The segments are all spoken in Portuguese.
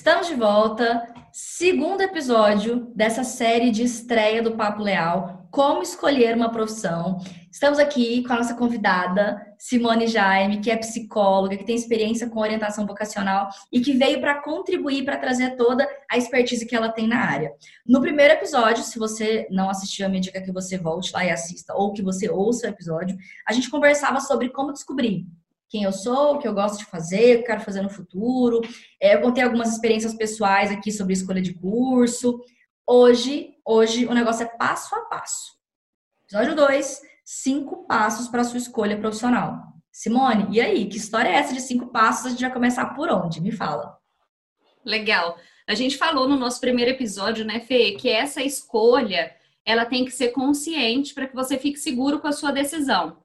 Estamos de volta. Segundo episódio dessa série de estreia do Papo Leal, Como Escolher uma Profissão. Estamos aqui com a nossa convidada, Simone Jaime, que é psicóloga, que tem experiência com orientação vocacional e que veio para contribuir para trazer toda a expertise que ela tem na área. No primeiro episódio, se você não assistiu, a minha dica é que você volte lá e assista, ou que você ouça o episódio, a gente conversava sobre como descobrir quem eu sou, o que eu gosto de fazer, o que eu quero fazer no futuro. É, eu contei algumas experiências pessoais aqui sobre escolha de curso. Hoje, hoje o negócio é passo a passo. Episódio 2, cinco passos para a sua escolha profissional. Simone, e aí, que história é essa de cinco passos? A gente vai começar por onde? Me fala. Legal. A gente falou no nosso primeiro episódio, né, Fê, que essa escolha ela tem que ser consciente para que você fique seguro com a sua decisão.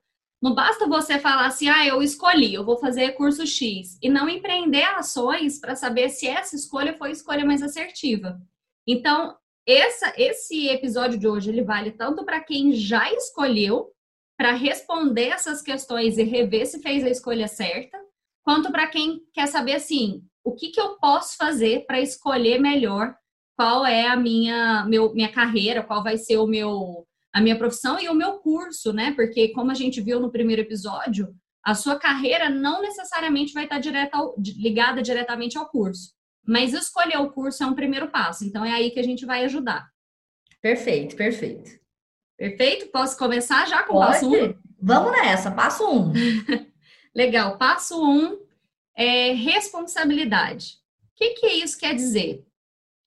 Não basta você falar assim, ah, eu escolhi, eu vou fazer curso X, e não empreender ações para saber se essa escolha foi a escolha mais assertiva. Então, essa, esse episódio de hoje ele vale tanto para quem já escolheu, para responder essas questões e rever se fez a escolha certa, quanto para quem quer saber assim, o que, que eu posso fazer para escolher melhor qual é a minha, meu, minha carreira, qual vai ser o meu a minha profissão e o meu curso, né? Porque, como a gente viu no primeiro episódio, a sua carreira não necessariamente vai estar direta ao, ligada diretamente ao curso. Mas escolher o curso é um primeiro passo. Então, é aí que a gente vai ajudar. Perfeito, perfeito. Perfeito? Posso começar já com o passo 1? Um? Vamos nessa, passo 1. Um. Legal. Passo 1 um é responsabilidade. O que, que isso quer dizer?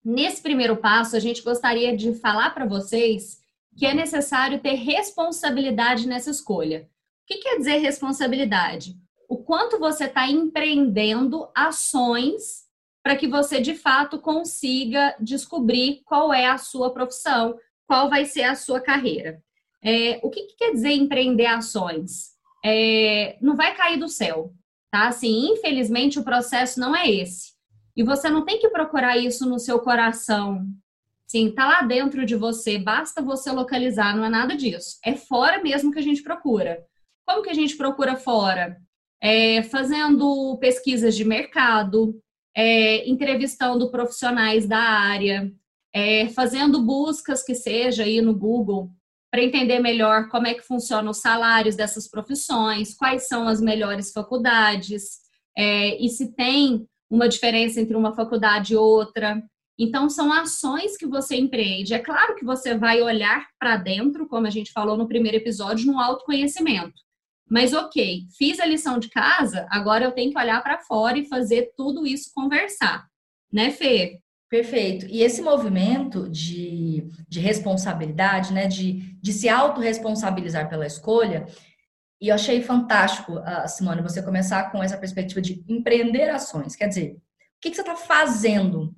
Nesse primeiro passo, a gente gostaria de falar para vocês que é necessário ter responsabilidade nessa escolha. O que quer dizer responsabilidade? O quanto você está empreendendo ações para que você de fato consiga descobrir qual é a sua profissão, qual vai ser a sua carreira. É, o que, que, quer dizer empreender ações? É, não vai cair do céu, tá? Assim, infelizmente o processo não é esse. E você não tem que procurar isso no seu coração, Sim, tá lá dentro de você, basta você localizar, não é nada disso. É fora mesmo que a gente procura. Como que a gente procura fora? É, fazendo pesquisas de mercado, é, entrevistando profissionais da área, é, fazendo buscas que seja aí no Google para entender melhor como é que funcionam os salários dessas profissões, quais são as melhores faculdades, é, e se tem uma diferença entre uma faculdade e outra. Então, são ações que você empreende. É claro que você vai olhar para dentro, como a gente falou no primeiro episódio, no autoconhecimento. Mas, ok, fiz a lição de casa, agora eu tenho que olhar para fora e fazer tudo isso conversar. Né, Fê? Perfeito. E esse movimento de, de responsabilidade, né, de, de se autorresponsabilizar pela escolha, e eu achei fantástico, Simone, você começar com essa perspectiva de empreender ações. Quer dizer, o que, que você está fazendo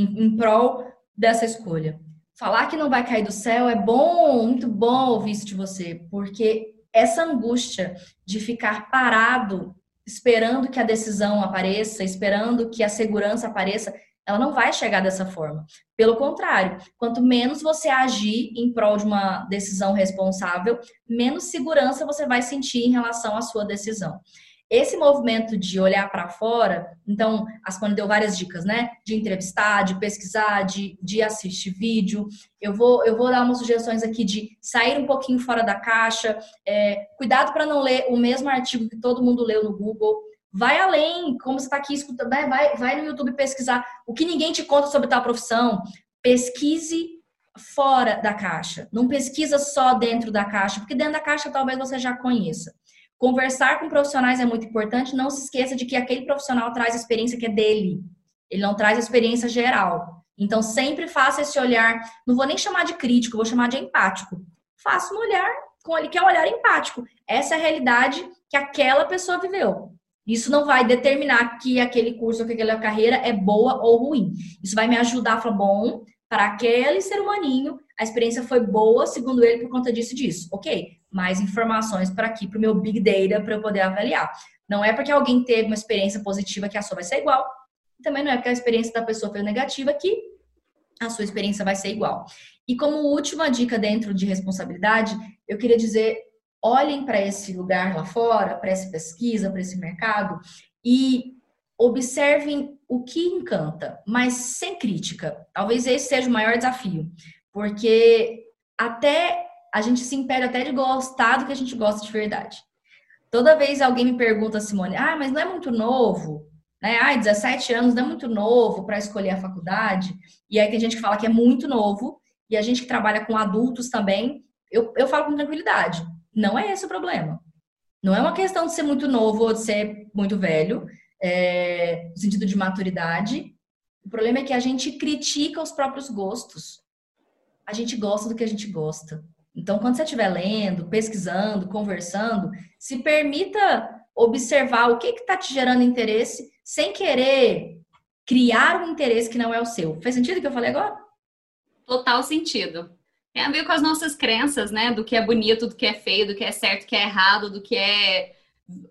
em, em prol dessa escolha. Falar que não vai cair do céu é bom, muito bom ouvir isso de você, porque essa angústia de ficar parado esperando que a decisão apareça, esperando que a segurança apareça, ela não vai chegar dessa forma. Pelo contrário, quanto menos você agir em prol de uma decisão responsável, menos segurança você vai sentir em relação à sua decisão. Esse movimento de olhar para fora, então, a Simone deu várias dicas, né? De entrevistar, de pesquisar, de, de assistir vídeo. Eu vou, eu vou dar umas sugestões aqui de sair um pouquinho fora da caixa. É, cuidado para não ler o mesmo artigo que todo mundo leu no Google. Vai além, como você está aqui escutando, vai, vai, vai no YouTube pesquisar o que ninguém te conta sobre tal profissão. Pesquise fora da caixa. Não pesquisa só dentro da caixa, porque dentro da caixa talvez você já conheça. Conversar com profissionais é muito importante. Não se esqueça de que aquele profissional traz a experiência que é dele. Ele não traz a experiência geral. Então, sempre faça esse olhar. Não vou nem chamar de crítico, vou chamar de empático. Faça um olhar com ele, que é um olhar empático. Essa é a realidade que aquela pessoa viveu. Isso não vai determinar que aquele curso ou que aquela carreira é boa ou ruim. Isso vai me ajudar a falar, bom, para aquele ser humaninho, a experiência foi boa, segundo ele, por conta disso e disso. Ok, mais informações para aqui, para o meu Big Data, para eu poder avaliar. Não é porque alguém teve uma experiência positiva que a sua vai ser igual. Também não é porque a experiência da pessoa foi negativa que a sua experiência vai ser igual. E como última dica dentro de responsabilidade, eu queria dizer, olhem para esse lugar lá fora, para essa pesquisa, para esse mercado e observem o que encanta, mas sem crítica. Talvez esse seja o maior desafio, porque até a gente se impede até de gostar do que a gente gosta de verdade. Toda vez alguém me pergunta, Simone, ah, mas não é muito novo? Né? Ah, 17 anos não é muito novo para escolher a faculdade. E aí tem gente que fala que é muito novo, e a gente que trabalha com adultos também, eu, eu falo com tranquilidade. Não é esse o problema. Não é uma questão de ser muito novo ou de ser muito velho, é, no sentido de maturidade. O problema é que a gente critica os próprios gostos. A gente gosta do que a gente gosta. Então, quando você estiver lendo, pesquisando, conversando, se permita observar o que está te gerando interesse, sem querer criar um interesse que não é o seu. Faz sentido o que eu falei agora? Total sentido. Tem a ver com as nossas crenças, né? Do que é bonito, do que é feio, do que é certo, do que é errado, do que é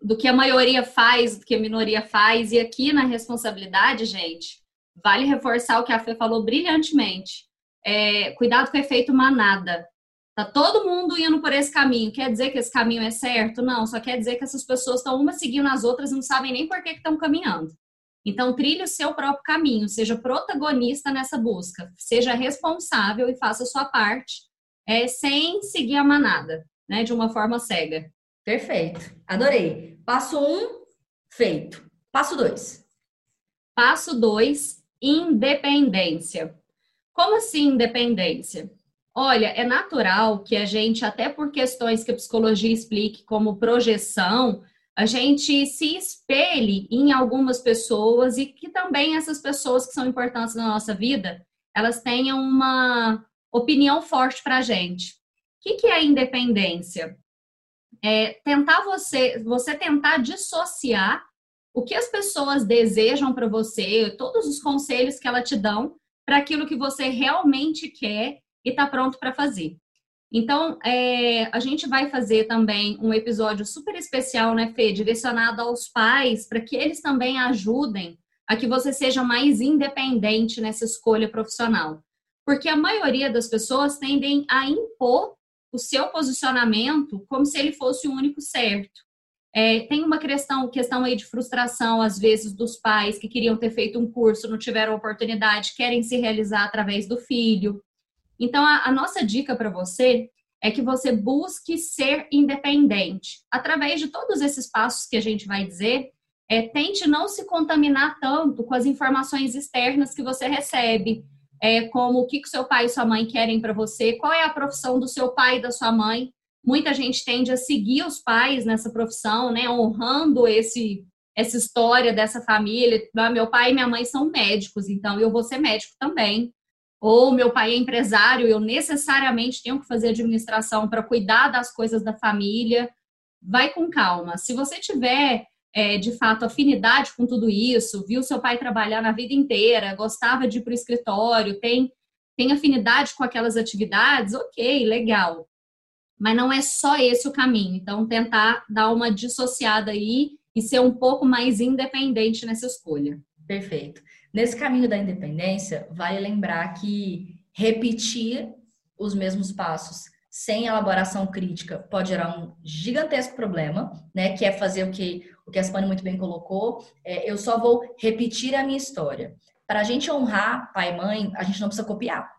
do que a maioria faz, do que a minoria faz. E aqui na responsabilidade, gente, vale reforçar o que a Fê falou brilhantemente. É, cuidado com o efeito manada. Tá todo mundo indo por esse caminho. Quer dizer que esse caminho é certo? Não, só quer dizer que essas pessoas estão uma seguindo as outras e não sabem nem por que estão caminhando. Então, trilhe o seu próprio caminho, seja protagonista nessa busca, seja responsável e faça a sua parte, é, sem seguir a manada, né, de uma forma cega. Perfeito, adorei. Passo um, feito. Passo dois. Passo dois, independência. Como assim independência? Olha, é natural que a gente, até por questões que a psicologia explique, como projeção, a gente se espelhe em algumas pessoas e que também essas pessoas que são importantes na nossa vida, elas tenham uma opinião forte para a gente. O que, é independência? É tentar você, você tentar dissociar o que as pessoas desejam para você, todos os conselhos que elas te dão, para aquilo que você realmente quer e está pronto para fazer. Então, é, a gente vai fazer também um episódio super especial, né, Fê, direcionado aos pais, para que eles também ajudem a que você seja mais independente nessa escolha profissional. Porque a maioria das pessoas tendem a impor o seu posicionamento como se ele fosse o único certo. É, tem uma questão, questão aí de frustração, às vezes, dos pais que queriam ter feito um curso, não tiveram oportunidade, querem se realizar através do filho. Então, a, a nossa dica para você é que você busque ser independente. Através de todos esses passos que a gente vai dizer, é, tente não se contaminar tanto com as informações externas que você recebe, é, como o que, que seu pai e sua mãe querem para você, qual é a profissão do seu pai e da sua mãe. Muita gente tende a seguir os pais nessa profissão, né, honrando esse essa história dessa família. Ah, meu pai e minha mãe são médicos, então eu vou ser médico também ou meu pai é empresário, eu necessariamente tenho que fazer administração para cuidar das coisas da família. Vai com calma. Se você tiver é, de fato afinidade com tudo isso, viu seu pai trabalhar na vida inteira, gostava de ir para o escritório, tem, tem afinidade com aquelas atividades, ok, legal. Mas não é só esse o caminho. Então, tentar dar uma dissociada aí e ser um pouco mais independente nessa escolha. Perfeito. Nesse caminho da independência, vale lembrar que repetir os mesmos passos sem elaboração crítica pode gerar um gigantesco problema, né? Que é fazer o que o que a Spani muito bem colocou. É, eu só vou repetir a minha história. Para a gente honrar pai e mãe, a gente não precisa copiar.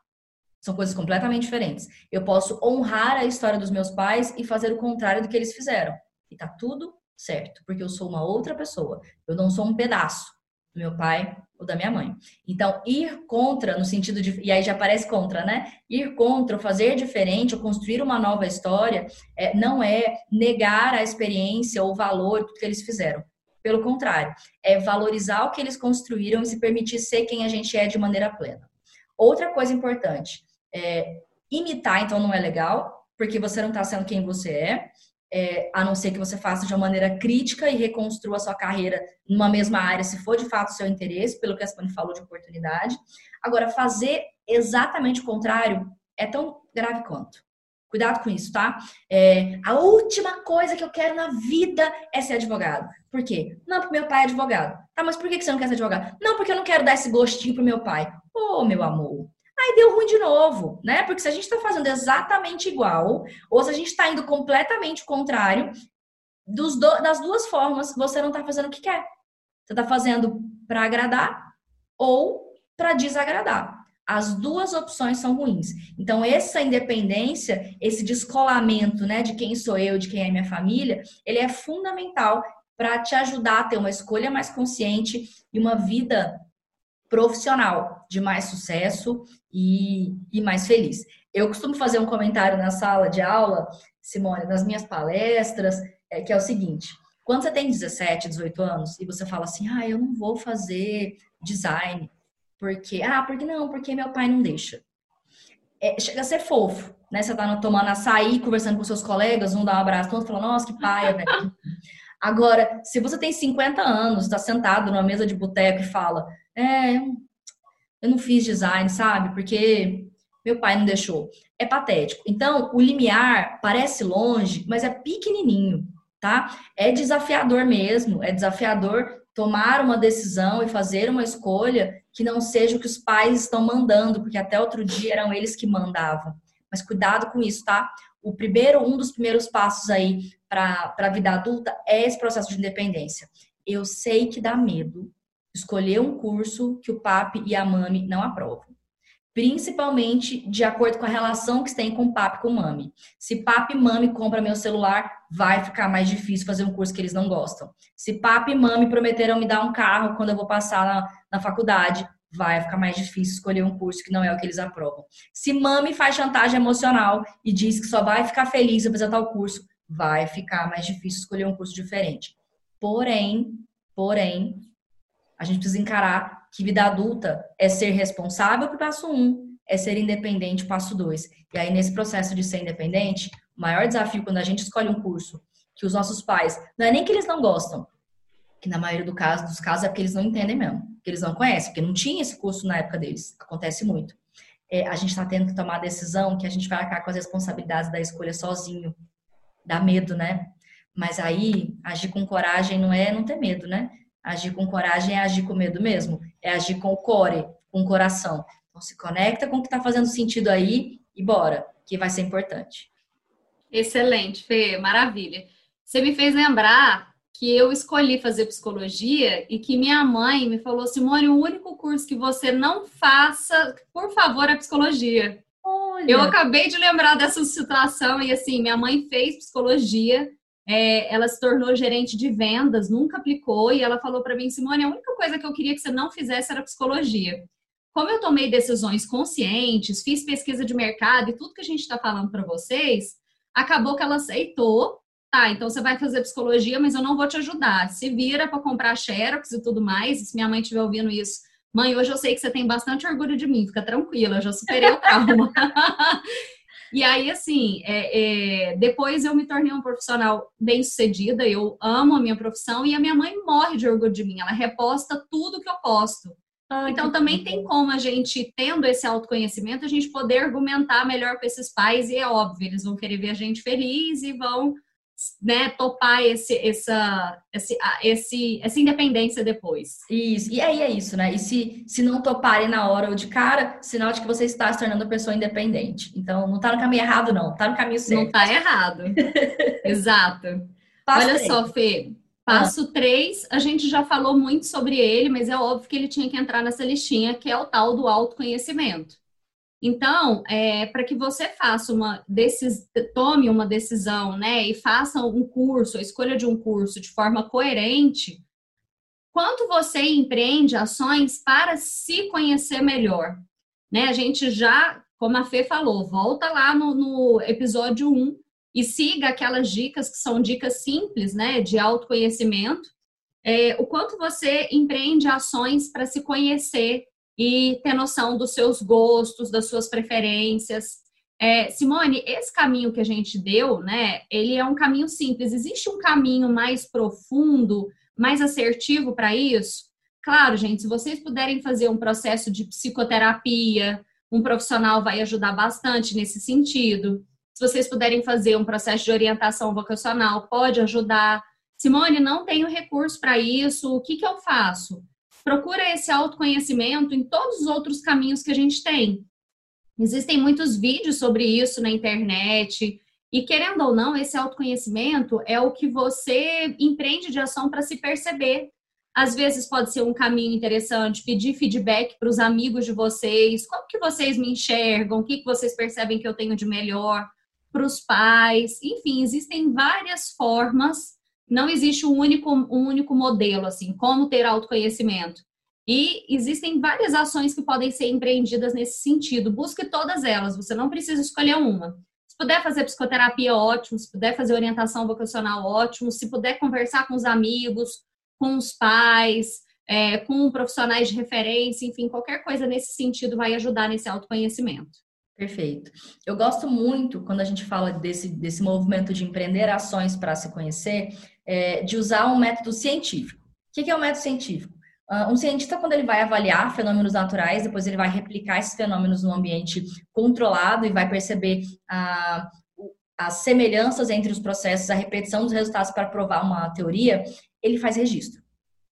São coisas completamente diferentes. Eu posso honrar a história dos meus pais e fazer o contrário do que eles fizeram. E tá tudo certo, porque eu sou uma outra pessoa. Eu não sou um pedaço do meu pai ou da minha mãe. Então, ir contra, no sentido de. E aí já aparece contra, né? Ir contra, ou fazer diferente, ou construir uma nova história, é, não é negar a experiência ou o valor que eles fizeram. Pelo contrário, é valorizar o que eles construíram e se permitir ser quem a gente é de maneira plena. Outra coisa importante, é, imitar, então, não é legal, porque você não está sendo quem você é é, a não ser que você faça de uma maneira crítica e reconstrua sua carreira numa mesma área, se for de fato seu interesse, pelo que a Spani falou de oportunidade. Agora, fazer exatamente o contrário é tão grave quanto. Cuidado com isso, tá? É, a última coisa que eu quero na vida é ser advogado. Por quê? Não, porque meu pai é advogado. Tá, mas por que você não quer ser advogado? Não, porque eu não quero dar esse gostinho pro meu pai. Ô, oh, meu amor, aí deu ruim de novo, né? Porque se a gente está fazendo exatamente igual, ou se a gente está indo completamente contrário, dos do, das duas formas, você não está fazendo o que quer. Você está fazendo para agradar ou para desagradar. As duas opções são ruins. Então, essa independência, esse descolamento né, de quem sou eu, de quem é minha família, ele é fundamental para te ajudar a ter uma escolha mais consciente e uma vida profissional de mais sucesso e, e mais feliz. Eu costumo fazer um comentário na sala de aula, Simone, nas minhas palestras, é, que é o seguinte: quando você tem 17, 18 anos e você fala assim, ah, eu não vou fazer design, porque, ah, porque não? Porque meu pai não deixa. É, chega a ser fofo, né? Você tá tomando açaí, conversando com seus colegas, um dá um abraço, todo fala, nossa, que paia, velho. Agora, se você tem 50 anos, está sentado numa mesa de boteco e fala, é, eu não fiz design, sabe? Porque meu pai não deixou. É patético. Então, o limiar parece longe, mas é pequenininho, tá? É desafiador mesmo, é desafiador tomar uma decisão e fazer uma escolha que não seja o que os pais estão mandando, porque até outro dia eram eles que mandavam. Mas cuidado com isso, tá? O primeiro, um dos primeiros passos aí para a vida adulta é esse processo de independência. Eu sei que dá medo escolher um curso que o papi e a mami não aprovam. Principalmente de acordo com a relação que tem com o papi e com o mami. Se papi e mami compra meu celular, vai ficar mais difícil fazer um curso que eles não gostam. Se papi e mami prometeram me dar um carro quando eu vou passar na, na faculdade, vai ficar mais difícil escolher um curso que não é o que eles aprovam. Se mami faz chantagem emocional e diz que só vai ficar feliz se apresentar o curso, vai ficar mais difícil escolher um curso diferente. Porém, porém, a gente precisa encarar que vida adulta é ser responsável para passo um, é ser independente, passo dois. E aí, nesse processo de ser independente, o maior desafio quando a gente escolhe um curso que os nossos pais, não é nem que eles não gostam, que na maioria do caso, dos casos é porque eles não entendem mesmo, que eles não conhecem, porque não tinha esse curso na época deles. Acontece muito. É, a gente está tendo que tomar a decisão que a gente vai arcar com as responsabilidades da escolha sozinho. Dá medo, né? Mas aí, agir com coragem não é não ter medo, né? Agir com coragem é agir com medo mesmo, é agir com o core, com o coração. Então se conecta com o que está fazendo sentido aí e bora, que vai ser importante. Excelente, Fê, maravilha. Você me fez lembrar que eu escolhi fazer psicologia e que minha mãe me falou, Simone, o único curso que você não faça, por favor, é psicologia. Olha. Eu acabei de lembrar dessa situação e assim, minha mãe fez psicologia, é, ela se tornou gerente de vendas, nunca aplicou, e ela falou para mim, Simone, a única coisa que eu queria que você não fizesse era psicologia. Como eu tomei decisões conscientes, fiz pesquisa de mercado e tudo que a gente está falando para vocês, acabou que ela aceitou. Tá, então você vai fazer psicologia, mas eu não vou te ajudar. Se vira para comprar xerox e tudo mais. se minha mãe estiver ouvindo isso, mãe, hoje eu sei que você tem bastante orgulho de mim, fica tranquila, eu já superei o trauma. E aí, assim, é, é, depois eu me tornei uma profissional bem sucedida, eu amo a minha profissão e a minha mãe morre de orgulho de mim, ela reposta tudo que eu posto. Ai, então, também tem como a gente, tendo esse autoconhecimento, a gente poder argumentar melhor com esses pais, e é óbvio, eles vão querer ver a gente feliz e vão né, topar esse, essa, esse, esse, essa independência depois. Isso, e aí é isso, né? E se, se não toparem na hora ou de cara, sinal de que você está se tornando pessoa independente. Então, não está no caminho errado, não, está no caminho certo. Não está errado. Exato. Passo Olha três. só, Fê. Passo 3, ah. a gente já falou muito sobre ele, mas é óbvio que ele tinha que entrar nessa listinha, que é o tal do autoconhecimento. Então, é, para que você faça uma decis... tome uma decisão, né, e faça um curso, a escolha de um curso de forma coerente, quanto você empreende ações para se conhecer melhor, né? A gente já, como a Fê falou, volta lá no, no episódio 1 e siga aquelas dicas que são dicas simples, né, de autoconhecimento. É, o quanto você empreende ações para se conhecer e ter noção dos seus gostos, das suas preferências. É, Simone, esse caminho que a gente deu, né, ele é um caminho simples. Existe um caminho mais profundo, mais assertivo para isso? Claro, gente, se vocês puderem fazer um processo de psicoterapia, um profissional vai ajudar bastante nesse sentido. Se vocês puderem fazer um processo de orientação vocacional, pode ajudar. Simone, não tenho recurso para isso, o que, que eu faço? Procura esse autoconhecimento em todos os outros caminhos que a gente tem. Existem muitos vídeos sobre isso na internet. E querendo ou não, esse autoconhecimento é o que você empreende de ação para se perceber. Às vezes pode ser um caminho interessante pedir feedback para os amigos de vocês, como que vocês me enxergam, o que, que vocês percebem que eu tenho de melhor, para os pais, enfim, existem várias formas, não existe um único, um único modelo, assim, como ter autoconhecimento. E existem várias ações que podem ser empreendidas nesse sentido. Busque todas elas, você não precisa escolher uma. Se puder fazer psicoterapia, ótimo. Se puder fazer orientação vocacional, ótimo. Se puder conversar com os amigos, com os pais, é, com profissionais de referência, enfim, qualquer coisa nesse sentido vai ajudar nesse autoconhecimento. Perfeito. Eu gosto muito, quando a gente fala desse, desse movimento de empreender ações para se conhecer, é, de usar um método científico. O que é o um método científico? Uh, um cientista, quando ele vai avaliar fenômenos naturais, depois ele vai replicar esses fenômenos no ambiente controlado e vai perceber uh, as semelhanças entre os processos, a repetição dos resultados para provar uma teoria, ele faz registro.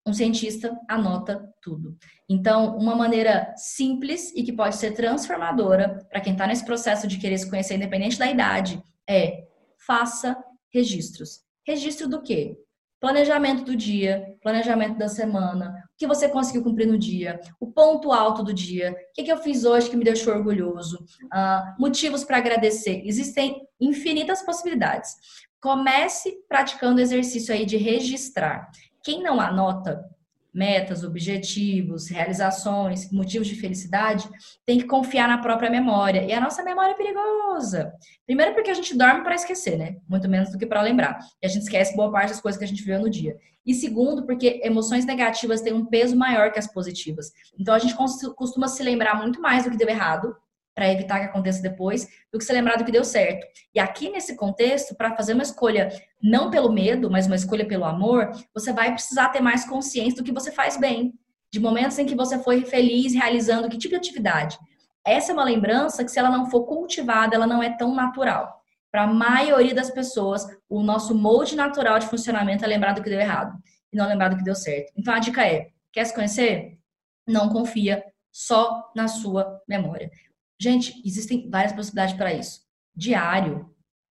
Um cientista anota tudo. Então, uma maneira simples e que pode ser transformadora para quem está nesse processo de querer se conhecer, independente da idade, é faça registros. Registro do quê? Planejamento do dia, planejamento da semana, o que você conseguiu cumprir no dia, o ponto alto do dia, o que, que eu fiz hoje que me deixou orgulhoso, uh, motivos para agradecer. Existem infinitas possibilidades. Comece praticando o exercício aí de registrar. Quem não anota, metas, objetivos, realizações, motivos de felicidade, tem que confiar na própria memória. E a nossa memória é perigosa. Primeiro porque a gente dorme para esquecer, né? Muito menos do que para lembrar. E a gente esquece boa parte das coisas que a gente viu no dia. E segundo, porque emoções negativas têm um peso maior que as positivas. Então a gente costuma se lembrar muito mais do que deu errado para evitar que aconteça depois, do que se lembrar do que deu certo. E aqui nesse contexto, para fazer uma escolha não pelo medo, mas uma escolha pelo amor, você vai precisar ter mais consciência do que você faz bem, de momentos em que você foi feliz realizando que tipo de atividade. Essa é uma lembrança que se ela não for cultivada, ela não é tão natural. Para a maioria das pessoas, o nosso molde natural de funcionamento é lembrar do que deu errado e não lembrar do que deu certo. Então a dica é: quer se conhecer? Não confia só na sua memória. Gente, existem várias possibilidades para isso. Diário,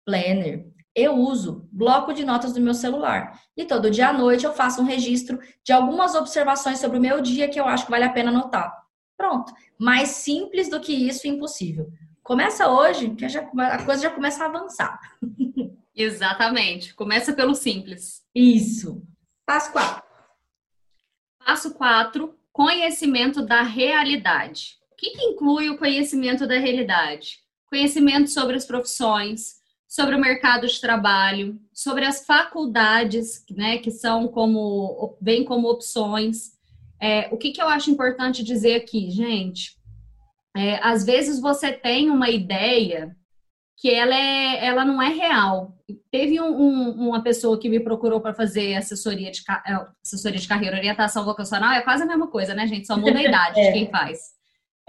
planner. Eu uso bloco de notas do meu celular. E todo dia à noite eu faço um registro de algumas observações sobre o meu dia que eu acho que vale a pena anotar. Pronto. Mais simples do que isso, impossível. Começa hoje, que já, a coisa já começa a avançar. Exatamente. Começa pelo simples. Isso. Passo 4. Passo 4, conhecimento da realidade que, que inclui o conhecimento da realidade? Conhecimento sobre as profissões, sobre o mercado de trabalho, sobre as faculdades, né, que são como, vêm como opções. É, o que, que eu acho importante dizer aqui, gente? É, às vezes você tem uma ideia que ela, é, ela não é real. Teve um, um, uma pessoa que me procurou para fazer assessoria de, é, assessoria de carreira, orientação vocacional, é quase a mesma coisa, né, gente? Só muda a idade é. de quem faz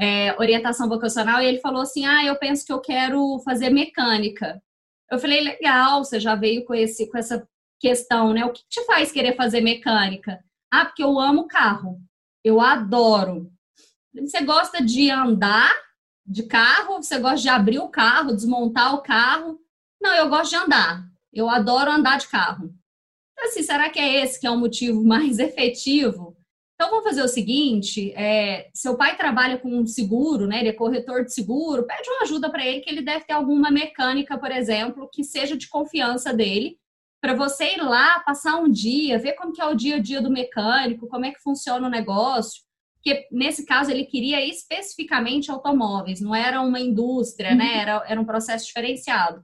é, orientação vocacional e ele falou assim: Ah, eu penso que eu quero fazer mecânica. Eu falei: Legal, você já veio com, esse, com essa questão, né? O que te faz querer fazer mecânica? Ah, porque eu amo carro. Eu adoro. Você gosta de andar de carro? Você gosta de abrir o carro, desmontar o carro? Não, eu gosto de andar. Eu adoro andar de carro. Então, assim, será que é esse que é o motivo mais efetivo então vamos fazer o seguinte: é, seu pai trabalha com um seguro, né? Ele é corretor de seguro, pede uma ajuda para ele, que ele deve ter alguma mecânica, por exemplo, que seja de confiança dele, para você ir lá, passar um dia, ver como que é o dia a dia do mecânico, como é que funciona o negócio. Porque nesse caso ele queria especificamente automóveis, não era uma indústria, né? Uhum. Era, era um processo diferenciado.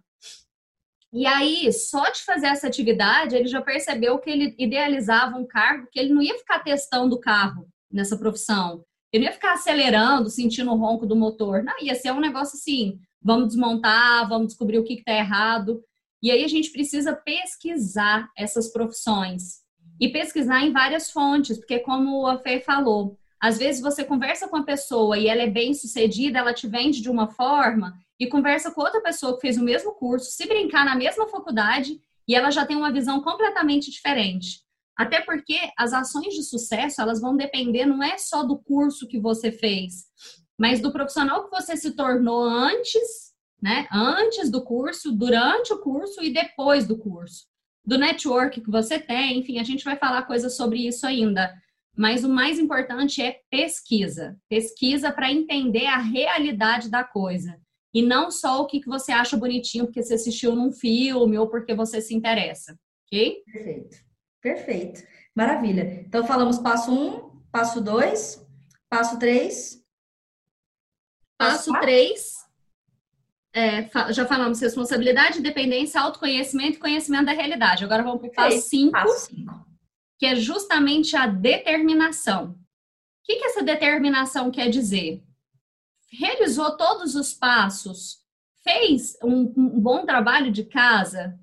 E aí, só de fazer essa atividade, ele já percebeu que ele idealizava um cargo que ele não ia ficar testando o carro nessa profissão. Ele não ia ficar acelerando, sentindo o ronco do motor. Não, ia ser um negócio assim: vamos desmontar, vamos descobrir o que está errado. E aí a gente precisa pesquisar essas profissões. E pesquisar em várias fontes, porque como a Fê falou, às vezes você conversa com a pessoa e ela é bem sucedida, ela te vende de uma forma e conversa com outra pessoa que fez o mesmo curso, se brincar na mesma faculdade, e ela já tem uma visão completamente diferente. Até porque as ações de sucesso, elas vão depender não é só do curso que você fez, mas do profissional que você se tornou antes, né? Antes do curso, durante o curso e depois do curso. Do network que você tem, enfim, a gente vai falar coisas sobre isso ainda. Mas o mais importante é pesquisa. Pesquisa para entender a realidade da coisa. E não só o que você acha bonitinho porque você assistiu num filme ou porque você se interessa. Ok? Perfeito. Perfeito. Maravilha. Então, falamos passo um, passo dois, passo três. Passo três. É, já falamos responsabilidade, dependência, autoconhecimento e conhecimento da realidade. Agora vamos para o passo cinco. Passo cinco que é justamente a determinação. O que, que essa determinação quer dizer? Realizou todos os passos, fez um, um bom trabalho de casa,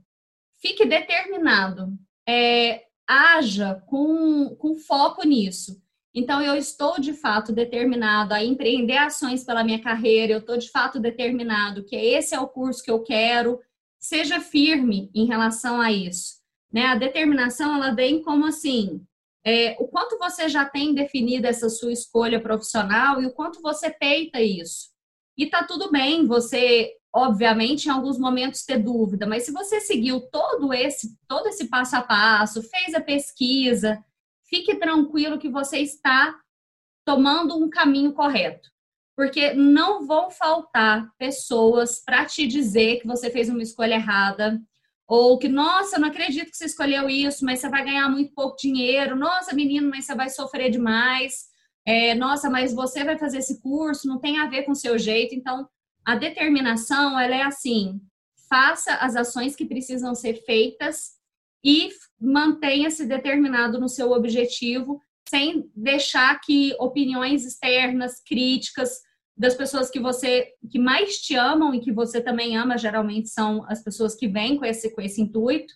fique determinado, é, haja com, com foco nisso. Então, eu estou de fato determinado a empreender ações pela minha carreira, eu estou de fato determinado que esse é o curso que eu quero. Seja firme em relação a isso. Né? A determinação ela vem como assim, é, o quanto você já tem definido essa sua escolha profissional e o quanto você peita isso. E tá tudo bem, você, obviamente, em alguns momentos ter dúvida, mas se você seguiu todo esse, todo esse passo a passo, fez a pesquisa, fique tranquilo que você está tomando um caminho correto. Porque não vão faltar pessoas para te dizer que você fez uma escolha errada, ou que, nossa, não acredito que você escolheu isso, mas você vai ganhar muito pouco dinheiro. Nossa, menino, mas você vai sofrer demais. É, nossa, mas você vai fazer esse curso, não tem a ver com o seu jeito. Então, a determinação, ela é assim, faça as ações que precisam ser feitas e mantenha-se determinado no seu objetivo, sem deixar que opiniões externas, críticas, das pessoas que você que mais te amam e que você também ama, geralmente são as pessoas que vêm com esse com esse intuito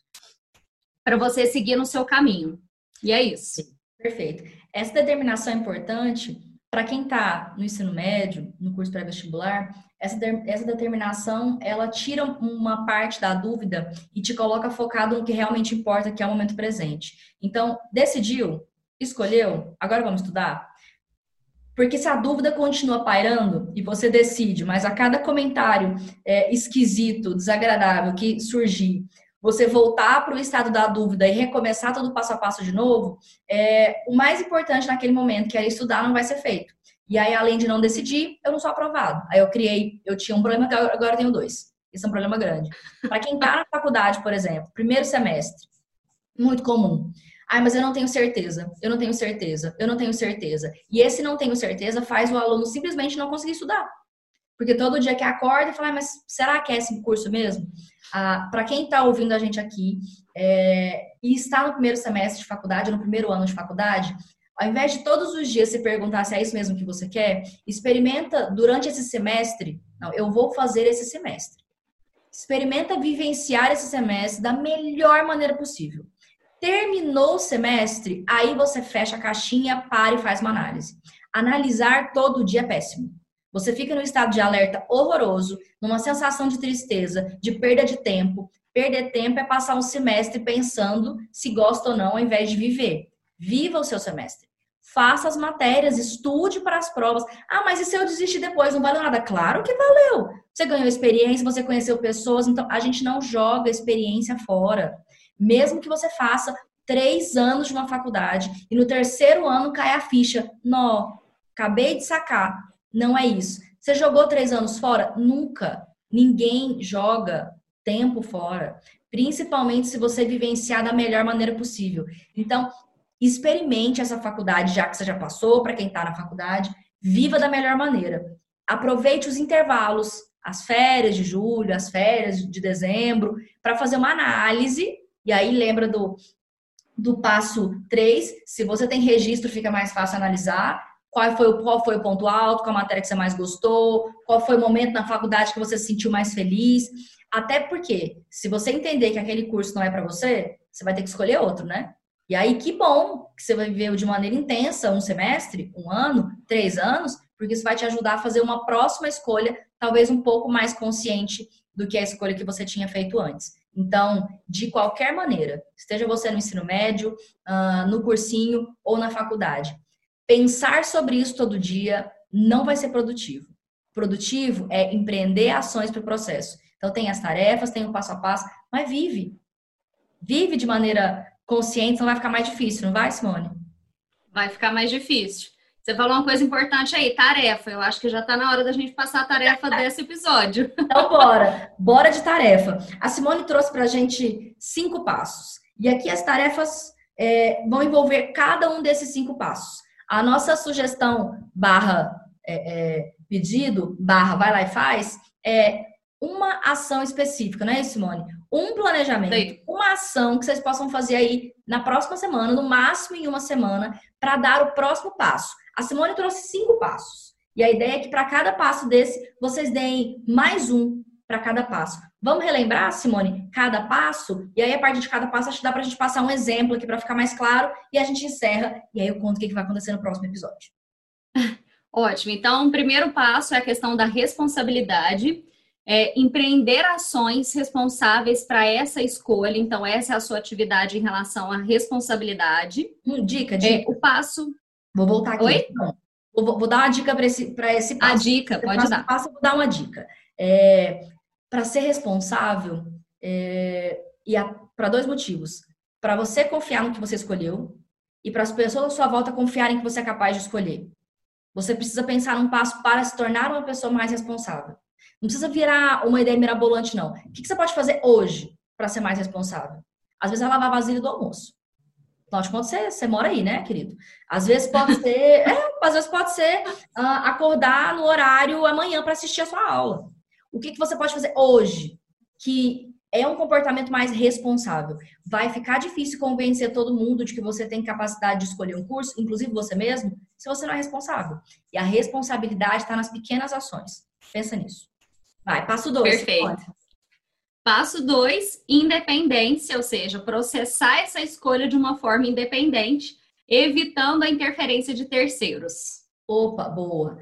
para você seguir no seu caminho. E é isso. Perfeito. Essa determinação é importante para quem está no ensino médio, no curso pré-vestibular, essa, essa determinação, ela tira uma parte da dúvida e te coloca focado no que realmente importa, que é o momento presente. Então, decidiu, escolheu, agora vamos estudar? Porque se a dúvida continua pairando e você decide, mas a cada comentário é, esquisito, desagradável que surgir, você voltar para o estado da dúvida e recomeçar todo passo a passo de novo, é, o mais importante naquele momento, que era estudar, não vai ser feito. E aí, além de não decidir, eu não sou aprovado. Aí eu criei, eu tinha um problema, agora tenho dois. Isso é um problema grande. Para quem está na faculdade, por exemplo, primeiro semestre, muito comum. Ai, mas eu não tenho certeza, eu não tenho certeza, eu não tenho certeza. E esse não tenho certeza faz o aluno simplesmente não conseguir estudar. Porque todo dia que acorda e fala, ah, mas será que é esse curso mesmo? Ah, Para quem está ouvindo a gente aqui é, e está no primeiro semestre de faculdade, no primeiro ano de faculdade, ao invés de todos os dias se perguntar se é isso mesmo que você quer, experimenta durante esse semestre. Não, eu vou fazer esse semestre. Experimenta vivenciar esse semestre da melhor maneira possível. Terminou o semestre, aí você fecha a caixinha, para e faz uma análise. Analisar todo dia é péssimo. Você fica no estado de alerta horroroso, numa sensação de tristeza, de perda de tempo. Perder tempo é passar um semestre pensando se gosta ou não, ao invés de viver. Viva o seu semestre. Faça as matérias, estude para as provas. Ah, mas e se eu desistir depois? Não valeu nada? Claro que valeu. Você ganhou experiência, você conheceu pessoas, então a gente não joga experiência fora. Mesmo que você faça três anos de uma faculdade e no terceiro ano cai a ficha. Nó, acabei de sacar. Não é isso. Você jogou três anos fora? Nunca. Ninguém joga tempo fora. Principalmente se você vivenciar da melhor maneira possível. Então, experimente essa faculdade, já que você já passou, para quem está na faculdade, viva da melhor maneira. Aproveite os intervalos, as férias de julho, as férias de dezembro, para fazer uma análise e aí lembra do, do passo 3, se você tem registro, fica mais fácil analisar. Qual foi, o, qual foi o ponto alto, qual matéria que você mais gostou, qual foi o momento na faculdade que você se sentiu mais feliz. Até porque, se você entender que aquele curso não é para você, você vai ter que escolher outro, né? E aí, que bom que você vai viver de maneira intensa um semestre, um ano, três anos, porque isso vai te ajudar a fazer uma próxima escolha, talvez um pouco mais consciente do que a escolha que você tinha feito antes. Então, de qualquer maneira, esteja você no ensino médio, uh, no cursinho ou na faculdade, pensar sobre isso todo dia não vai ser produtivo. Produtivo é empreender ações para o processo. Então, tem as tarefas, tem o passo a passo, mas vive. Vive de maneira consciente, não vai ficar mais difícil, não vai, Simone? Vai ficar mais difícil. Você falou uma coisa importante aí, tarefa. Eu acho que já está na hora da gente passar a tarefa desse episódio. Então, bora. Bora de tarefa. A Simone trouxe para a gente cinco passos. E aqui as tarefas é, vão envolver cada um desses cinco passos. A nossa sugestão barra é, é, pedido, barra vai lá e faz, é uma ação específica, não é, Simone? Um planejamento, Sim. uma ação que vocês possam fazer aí na próxima semana, no máximo em uma semana, para dar o próximo passo. A Simone trouxe cinco passos. E a ideia é que para cada passo desse, vocês deem mais um para cada passo. Vamos relembrar, Simone, cada passo? E aí, a partir de cada passo, acho que dá para a gente passar um exemplo aqui para ficar mais claro e a gente encerra. E aí eu conto o que vai acontecer no próximo episódio. Ótimo. Então, o primeiro passo é a questão da responsabilidade. É, empreender ações responsáveis para essa escolha. Então, essa é a sua atividade em relação à responsabilidade. Hum, dica, dica. É, o passo. Vou voltar aqui. Oi? Vou, vou, dar uma dica para esse, esse passo. A dica, pode passo, dar. Passo, vou dar uma dica. É, para ser responsável, é, e para dois motivos. Para você confiar no que você escolheu e para as pessoas à sua volta confiarem que você é capaz de escolher. Você precisa pensar num passo para se tornar uma pessoa mais responsável. Não precisa virar uma ideia mirabolante, não. O que você pode fazer hoje para ser mais responsável? Às vezes é lavar vasilha do almoço. Afinal de contas, você, você mora aí, né, querido? Às vezes pode ser, é, às vezes pode ser uh, acordar no horário amanhã para assistir a sua aula. O que, que você pode fazer hoje que é um comportamento mais responsável. Vai ficar difícil convencer todo mundo de que você tem capacidade de escolher um curso, inclusive você mesmo, se você não é responsável. E a responsabilidade está nas pequenas ações. Pensa nisso. Vai, passo dois. Perfeito. Passo dois, independência, ou seja, processar essa escolha de uma forma independente, evitando a interferência de terceiros. Opa, boa.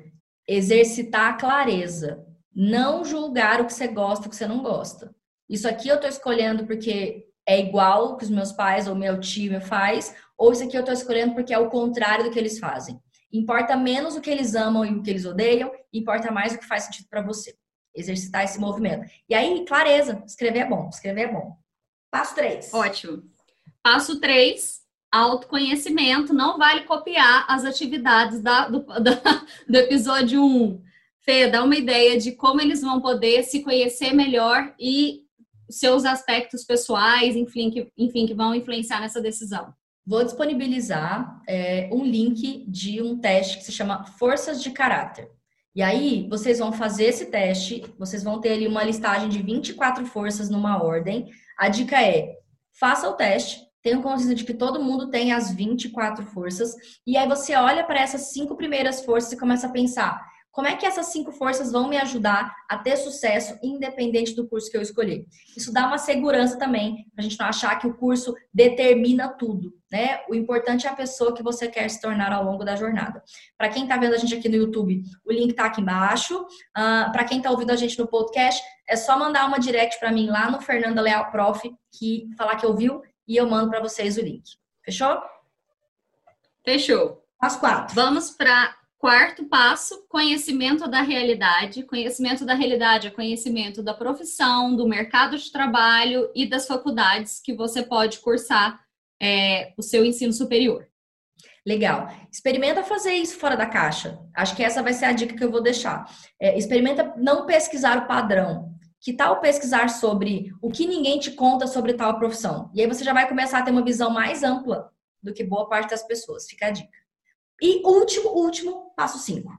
Exercitar a clareza. Não julgar o que você gosta o que você não gosta. Isso aqui eu estou escolhendo porque é igual o que os meus pais ou meu time faz, ou isso aqui eu estou escolhendo porque é o contrário do que eles fazem. Importa menos o que eles amam e o que eles odeiam, importa mais o que faz sentido para você. Exercitar esse movimento. E aí, clareza, escrever é bom, escrever é bom. Passo 3. Ótimo. Passo 3, autoconhecimento. Não vale copiar as atividades da, do, da, do episódio 1. Fê, dá uma ideia de como eles vão poder se conhecer melhor e seus aspectos pessoais, enfim, que, enfim, que vão influenciar nessa decisão. Vou disponibilizar é, um link de um teste que se chama Forças de Caráter. E aí, vocês vão fazer esse teste, vocês vão ter ali uma listagem de 24 forças numa ordem. A dica é: faça o teste, tenha consciência de que todo mundo tem as 24 forças, e aí você olha para essas cinco primeiras forças e começa a pensar: como é que essas cinco forças vão me ajudar a ter sucesso, independente do curso que eu escolher? Isso dá uma segurança também, para a gente não achar que o curso determina tudo, né? O importante é a pessoa que você quer se tornar ao longo da jornada. Para quem está vendo a gente aqui no YouTube, o link está aqui embaixo. Uh, ah, para quem está ouvindo a gente no podcast, é só mandar uma direct para mim lá no Fernanda Leal Prof, que falar que ouviu e eu mando para vocês o link. Fechou? Fechou. As quatro. Vamos para Quarto passo, conhecimento da realidade. Conhecimento da realidade é conhecimento da profissão, do mercado de trabalho e das faculdades que você pode cursar é, o seu ensino superior. Legal. Experimenta fazer isso fora da caixa. Acho que essa vai ser a dica que eu vou deixar. É, experimenta não pesquisar o padrão. Que tal pesquisar sobre o que ninguém te conta sobre tal profissão? E aí você já vai começar a ter uma visão mais ampla do que boa parte das pessoas. Fica a dica. E último, último, passo 5.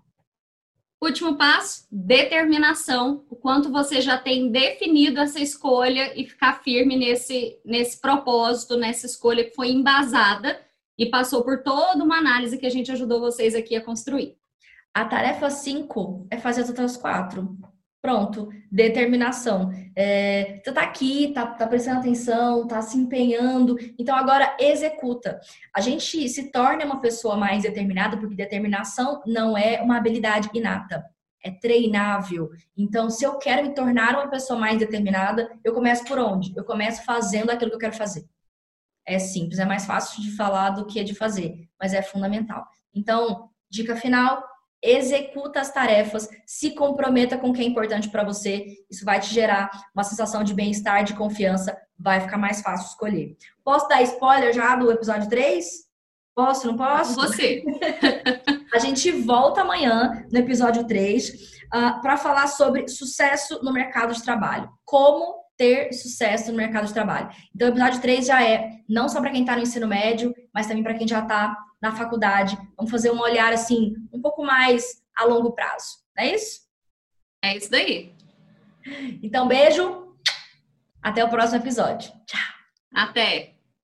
Último passo, determinação. O quanto você já tem definido essa escolha e ficar firme nesse, nesse propósito, nessa escolha que foi embasada e passou por toda uma análise que a gente ajudou vocês aqui a construir. A tarefa 5 é fazer as outras quatro. Pronto, determinação. É, você tá aqui, tá, tá prestando atenção, tá se empenhando, então agora executa. A gente se torna uma pessoa mais determinada, porque determinação não é uma habilidade inata, é treinável. Então, se eu quero me tornar uma pessoa mais determinada, eu começo por onde? Eu começo fazendo aquilo que eu quero fazer. É simples, é mais fácil de falar do que de fazer, mas é fundamental. Então, dica final: executa as tarefas, se comprometa com o que é importante para você. Isso vai te gerar uma sensação de bem-estar, de confiança, vai ficar mais fácil escolher. Posso dar spoiler já do episódio 3? Posso, não posso? Você. A gente volta amanhã no episódio 3 uh, para falar sobre sucesso no mercado de trabalho. Como ter sucesso no mercado de trabalho. Então, o episódio 3 já é não só para quem está no ensino médio, mas também para quem já está na faculdade. Vamos fazer um olhar assim, um pouco mais a longo prazo. Não é isso? É isso daí. Então, beijo. Até o próximo episódio. Tchau. Até.